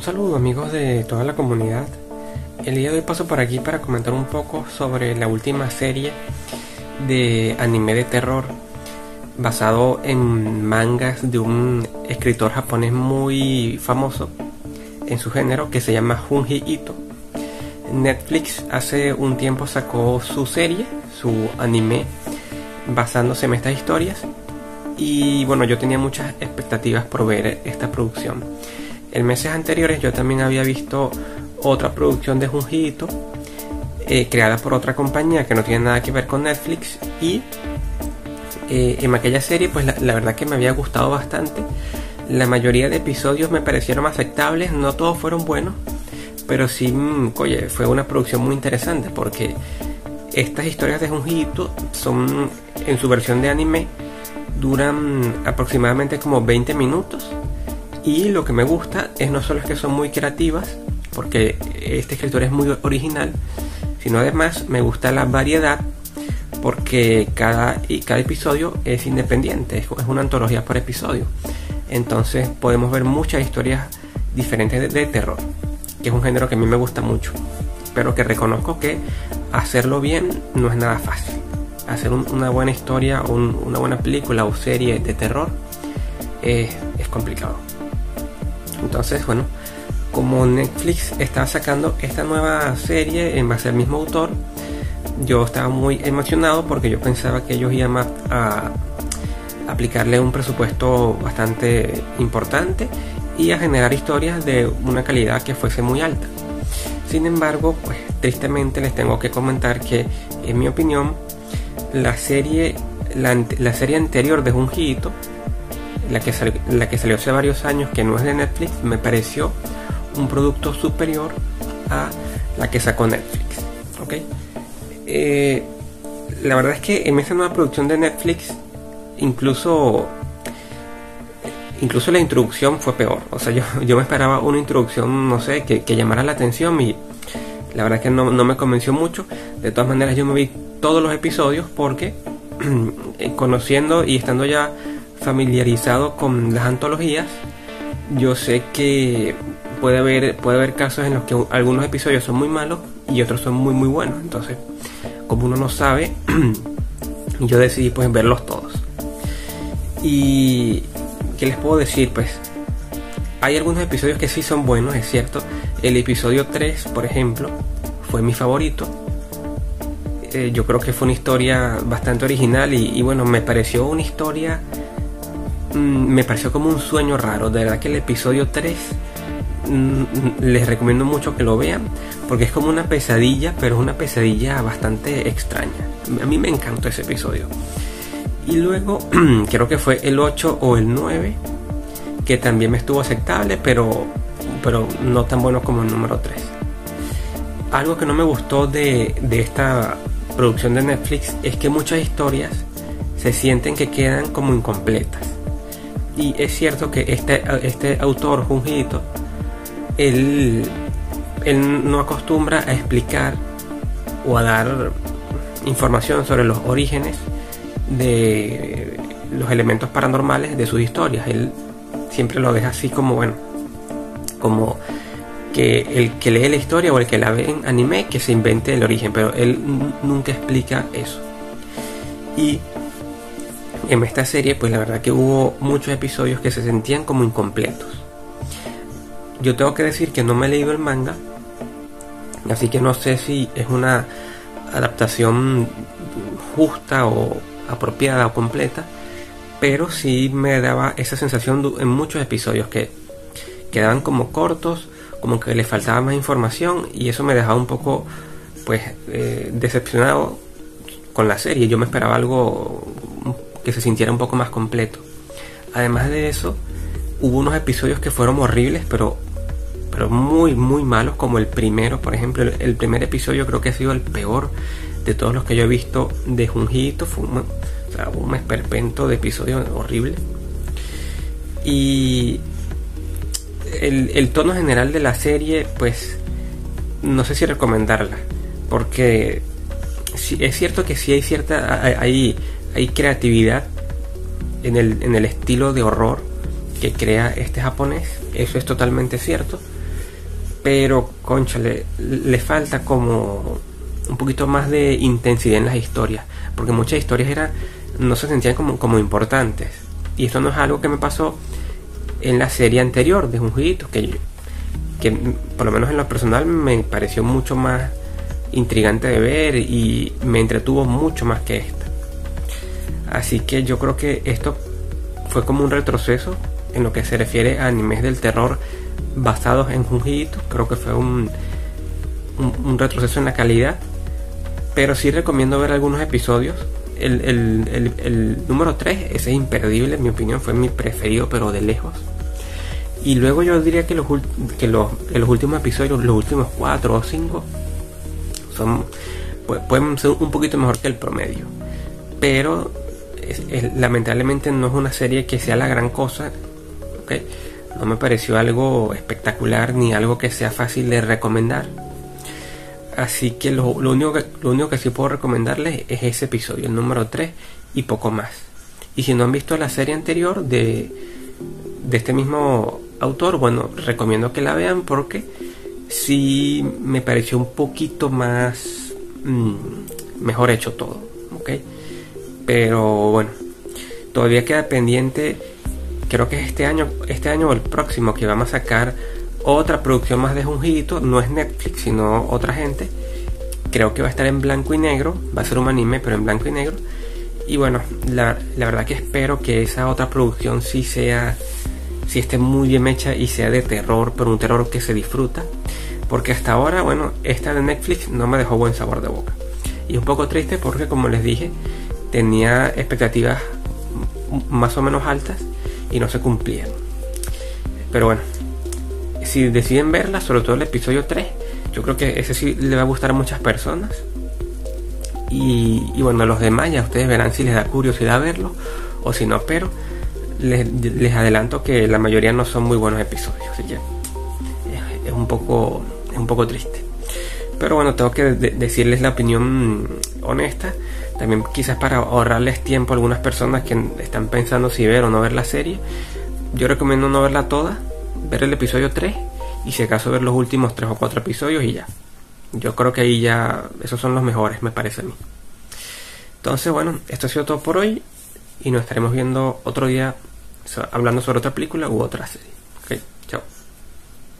Un saludo amigos de toda la comunidad. El día de hoy paso por aquí para comentar un poco sobre la última serie de anime de terror basado en mangas de un escritor japonés muy famoso en su género que se llama Junji Ito. Netflix hace un tiempo sacó su serie, su anime, basándose en estas historias y bueno, yo tenía muchas expectativas por ver esta producción. En meses anteriores yo también había visto otra producción de Junjito eh, creada por otra compañía que no tiene nada que ver con Netflix y eh, en aquella serie pues la, verdad que me había gustado bastante. La mayoría de episodios me parecieron aceptables no todos fueron buenos pero sí mm, oye fue una producción muy interesante porque estas historias de Junjito son en su versión de anime duran aproximadamente como 20 minutos y lo que me gusta es no solo es que son muy creativas, porque este escritor es muy original, sino además me gusta la variedad porque cada, cada episodio es independiente, es, una antología por episodio. Entonces podemos ver muchas historias diferentes de, terror, que es un género que a mí me gusta mucho, pero que reconozco que hacerlo bien no es nada fácil. Hacer una buena historia, o una buena película o serie de terror es complicado. Entonces, bueno, como Netflix estaba sacando esta nueva serie en base al mismo autor, yo estaba muy emocionado porque yo pensaba que ellos iban a, aplicarle un presupuesto bastante importante y a generar historias de una calidad que fuese muy alta. Sin embargo, pues tristemente les tengo que comentar que, en mi opinión, la serie, la, serie anterior de Junjito la que, la que salió hace varios años, que no es de Netflix, me pareció un producto superior a la que sacó Netflix. ¿ok? Eh, la verdad es que en esa nueva producción de Netflix, incluso incluso la introducción fue peor. O sea, yo, yo me esperaba una introducción, no sé, que, llamara la atención y la verdad es que no, no, me convenció mucho. De todas maneras, yo me vi todos los episodios porque conociendo y estando ya familiarizado con las antologías, yo sé que puede haber, puede haber casos en los que algunos episodios son muy malos y otros son muy muy buenos. Entonces, como uno no sabe, yo decidí pues verlos todos. Y ¿qué les puedo decir? Pues hay algunos episodios que sí son buenos, es cierto. El episodio 3, por ejemplo, fue mi favorito. Eh, yo creo que fue una historia bastante original y, y bueno, me pareció una historia Mm, me pareció como un sueño raro. De verdad que el episodio 3 mm, les recomiendo mucho que lo vean porque es como una pesadilla, pero es una pesadilla bastante extraña. A mí me encantó ese episodio. Y luego creo que fue el 8 o el 9 que también me estuvo aceptable, pero, pero no tan bueno como el número 3. Algo que no me gustó de, de esta producción de Netflix es que muchas historias se sienten que quedan como incompletas y es cierto que este, este autor, Junjito, él, él no acostumbra a explicar o a dar información sobre los orígenes de los elementos paranormales de sus historias. Él siempre lo deja así como, bueno, como que el que lee la historia o el que la ve en anime que se invente el origen, pero él nunca explica eso. Y en esta serie, pues la verdad que hubo muchos episodios que se sentían como incompletos. Yo tengo que decir que no me he leído el manga, así que no sé si es una adaptación justa o apropiada o completa, pero sí me daba esa sensación en muchos episodios que quedaban como cortos, como que le faltaba más información y eso me dejaba un poco pues eh, decepcionado con la serie. Yo me esperaba algo que se sintiera un poco más completo. Además de eso, hubo unos episodios que fueron horribles, pero, pero muy, muy malos, como el primero, por ejemplo. El, primer episodio creo que ha sido el peor de todos los que yo he visto de Junjito. Fue un, un esperpento de episodio horrible. Y el, el tono general de la serie, pues no sé si recomendarla, porque es cierto que sí hay cierta hay, hay creatividad en el, estilo de horror que crea este japonés, eso es totalmente cierto, pero concha le, falta como un poquito más de intensidad en las historias porque muchas historias eran no se sentían como, importantes. Y esto no es algo que me pasó en la serie anterior de Junjito que que por lo menos en lo personal me pareció mucho más intrigante de ver y me entretuvo mucho más que esta así que yo creo que esto fue como un retroceso en lo que se refiere a animes del terror basados en Junjito creo que fue un, un, retroceso en la calidad. Pero sí recomiendo ver algunos episodios. El, el, el, número 3 ese es imperdible en mi opinión fue mi preferido pero de lejos. Y luego yo diría que los, que los, los últimos episodios los últimos 4 o 5 son pueden ser un poquito mejor que el promedio. Pero lamentablemente no es una serie que sea la gran cosa no me pareció algo espectacular ni algo que sea fácil de recomendar. Así que lo, único, que, lo único que sí puedo recomendarles es ese episodio, el número 3 y poco más. Y si no han visto la serie anterior de, de este mismo autor, bueno, recomiendo que la vean porque sí me pareció un poquito más mm, mejor hecho todo. Pero bueno, todavía queda pendiente creo que es este año, este año o el próximo que vamos a sacar otra producción más de Junjito, no es Netflix, sino otra gente. Creo que va a estar en blanco y negro, va a ser un anime, pero en blanco y negro. Y bueno, la, verdad que espero que esa otra producción sí sea, sí esté muy bien hecha y sea de terror, pero un terror que se disfruta. Porque hasta ahora, bueno, esta de Netflix no me dejó buen sabor de boca. Y un poco triste porque, como les dije, tenía expectativas más o menos altas y no se cumplían. Pero bueno, si deciden verla, sobre todo el episodio 3, yo creo que ese sí le va a gustar a muchas personas. Y, y bueno, los demás ya ustedes verán si les da curiosidad verlo o si no, pero les, adelanto que la mayoría no son muy buenos episodios, así que es, un poco es un poco triste. Pero bueno, tengo que decirles la opinión honesta también quizás para ahorrarles tiempo a algunas personas que están pensando si ver o no ver la serie. Yo recomiendo no verla toda, ver el episodio 3 y si acaso ver los últimos 3 o 4 episodios y ya. Yo creo que ahí ya esos son los mejores, me parece a mí. Entonces, bueno, esto ha sido todo por hoy y nos estaremos viendo otro día hablando sobre otra película u otra serie. Ok, chao.